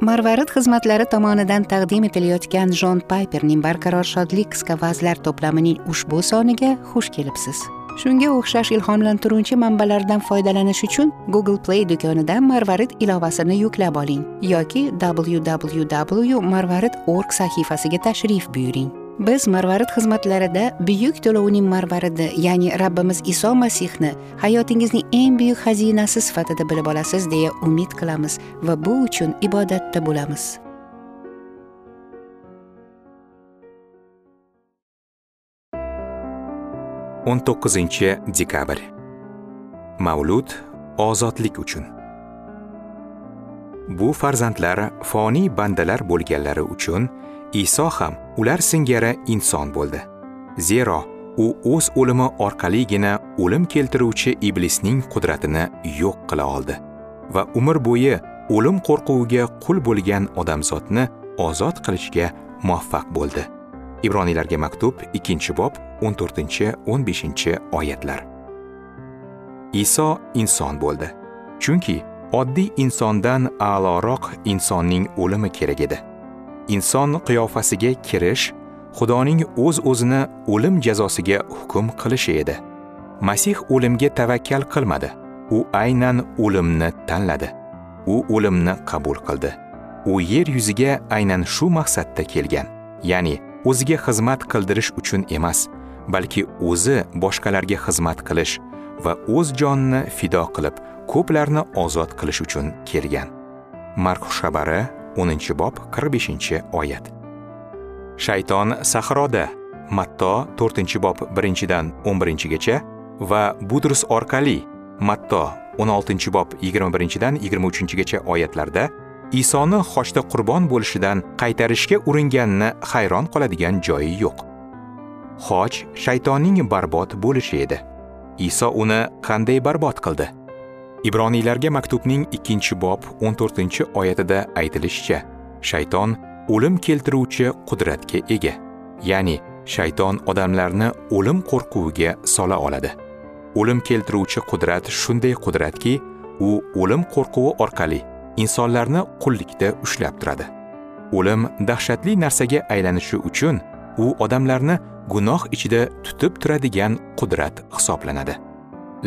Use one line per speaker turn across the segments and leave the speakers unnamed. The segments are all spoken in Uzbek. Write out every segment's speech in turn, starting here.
marvarid xizmatlari tomonidan taqdim etilayotgan jon payperning barqaror shodlik qisqa vazlar to'plamining ushbu soniga xush kelibsiz. Shunga o'xshash ilhomlantiruvchi manbalardan foydalanish uchun google play do'konidan marvarid ilovasini yuklab oling yoki www marvarid org sahifasiga tashrif buyuring. Biz marvarid xizmatlarida buyuk to'lovning marvaridi ya'ni rabbimiz iso masihni hayotingizning eng buyuk xazinasi sifatida bilib olasiz deya umid qilamiz va bu uchun ibodatda bo'lamiz.
O'n to'qqizinchi dekabr. Mavlud ozodlik uchun. Bu farzandlar foniy bandalar bo'lganlari uchun iso ham ular singari inson bo'ldi. Zero u o'z o'limi orqaligina o'lim keltiruvchi iblisning qudratini yo'q qila oldi va umr bo'yi o'lim qo'rquviga qul bo'lgan odamzodni ozod qilishga muvaffaq bo'ldi. Ibroniylarga maktub 2 bob 14-15 oyatlar. Iso inson bo'ldi. Chunki oddiy insondan a'loroq insonning o'limi kerak edi. Inson qiyofasiga kirish xudoning o'z o'zini o'lim jazosiga hukm qilishi edi. Masih o'limga tavakkal qilmadi. U aynan o'limni tanladi. U o'limni qabul qildi. U yer yuziga aynan shu maqsadda kelgan ya'ni o'ziga xizmat qildirish uchun emas balki o'zi boshqalarga xizmat qilish va o'z jonini fido qilib ko'plarni ozod qilish uchun kelgan. Mark xabari 10 bob 45 oyat shayton sahroda matto 4 bob 1dan 11 gacha va budrus orqali matto 16 bob 21 dan 23 gacha oyatlarda isoni xochda qurbon bo'lishidan qaytarishga uringanini hayron qoladigan joyi yo'q xoch shaytonning barbod bo'lishi edi iso uni qanday barbod qildi ibroniylarga maktubning 2 bob 14 oyatida aytilishicha shayton o'lim keltiruvchi qudratga ega ya'ni shayton odamlarni o'lim qo'rquviga sola oladi. O'lim keltiruvchi qudrat shunday qudratki u o'lim qo'rquvi orqali insonlarni qullikda ushlab turadi. O'lim dahshatli narsaga aylanishi uchun u odamlarni gunoh ichida tutib turadigan qudrat hisoblanadi.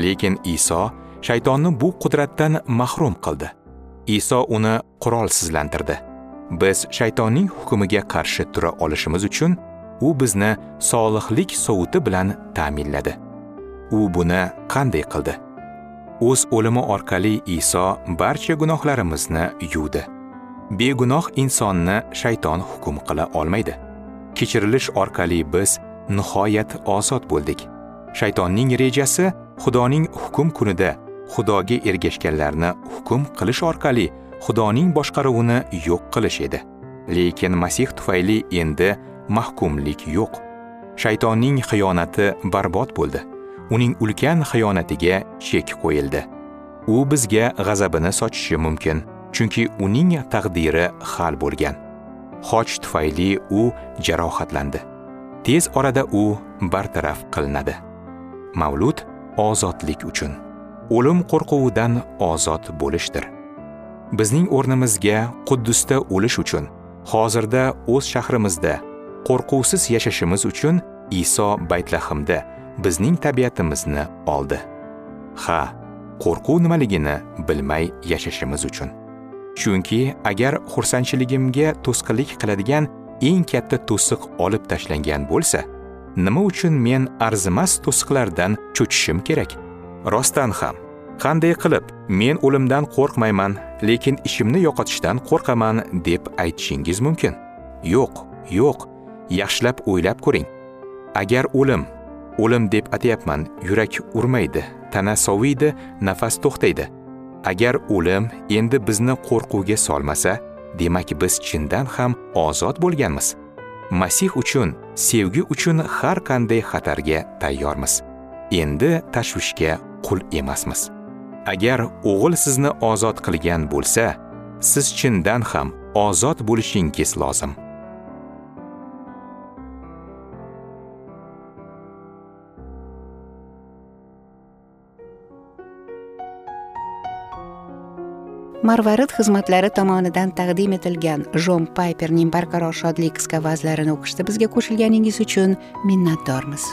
Lekin iso shaytonni bu qudratdan mahrum qildi. Iso uni qurolsizlantirdi. Biz shaytonning hukmiga qarshi tura olishimiz uchun u bizni solihlik sovuti bilan ta'minladi. U buni qanday qildi? O'z o'limi orqali iso barcha gunohlarimizni yuvdi. Begunoh insonni shayton hukm qila olmaydi. Kechirilish orqali biz nihoyat ozod bo'ldik. Shaytonning rejasi xudoning hukm kunida xudoga ergashganlarni hukm qilish orqali xudoning boshqaruvini yo'q qilish edi. Lekin masih tufayli endi mahkumlik yo'q. Shaytonning xiyonati barbod bo'ldi. Uning ulkan xiyonatiga chek qo'yildi. U bizga g'azabini sochishi mumkin chunki uning taqdiri hal bo'lgan. Xoch tufayli u jarohatlandi. Tez orada u bartaraf qilinadi. Mavlud ozodlik uchun. O'lim qo'rquvidan ozod bo'lishdir. Bizning o'rnimizga quddusda o'lish uchun hozirda o'z shahrimizda qo'rquvsiz yashashimiz uchun iso baytlahimda bizning tabiatimizni oldi. Ha qo'rquv nimaligini bilmay yashashimiz uchun. Chunki agar xursandchiligimga to'sqinlik qiladigan eng katta to'siq olib tashlangan bo'lsa nima uchun men arzimas to'siqlardan cho'chishim kerak? Rostdan ham qanday qilib men o'limdan qo'rqmayman lekin ishimni yo'qotishdan qo'rqaman deb aytishingiz mumkin. Yo'q yo'q yaxshilab o'ylab ko'ring. Agar o'lim o'lim deb atayapman yurak urmaydi tana soviydi nafas to'xtaydi. Agar o'lim endi bizni qo'rquvga solmasa demak biz chindan ham ozod bo'lganmiz. Masih uchun sevgi uchun har qanday xatarga tayyormiz. Endi tashvishga qul emasmiz. Agar o'g'il sizni ozod qilgan bo'lsa siz chindan ham ozod bo'lishingiz lozim.
Marvarid xizmatlari tomonidan taqdim etilgan jon payperning barqaror shodlik qisqa vazlarini o'qishda bizga qo'shilganingiz uchun minnatdormiz.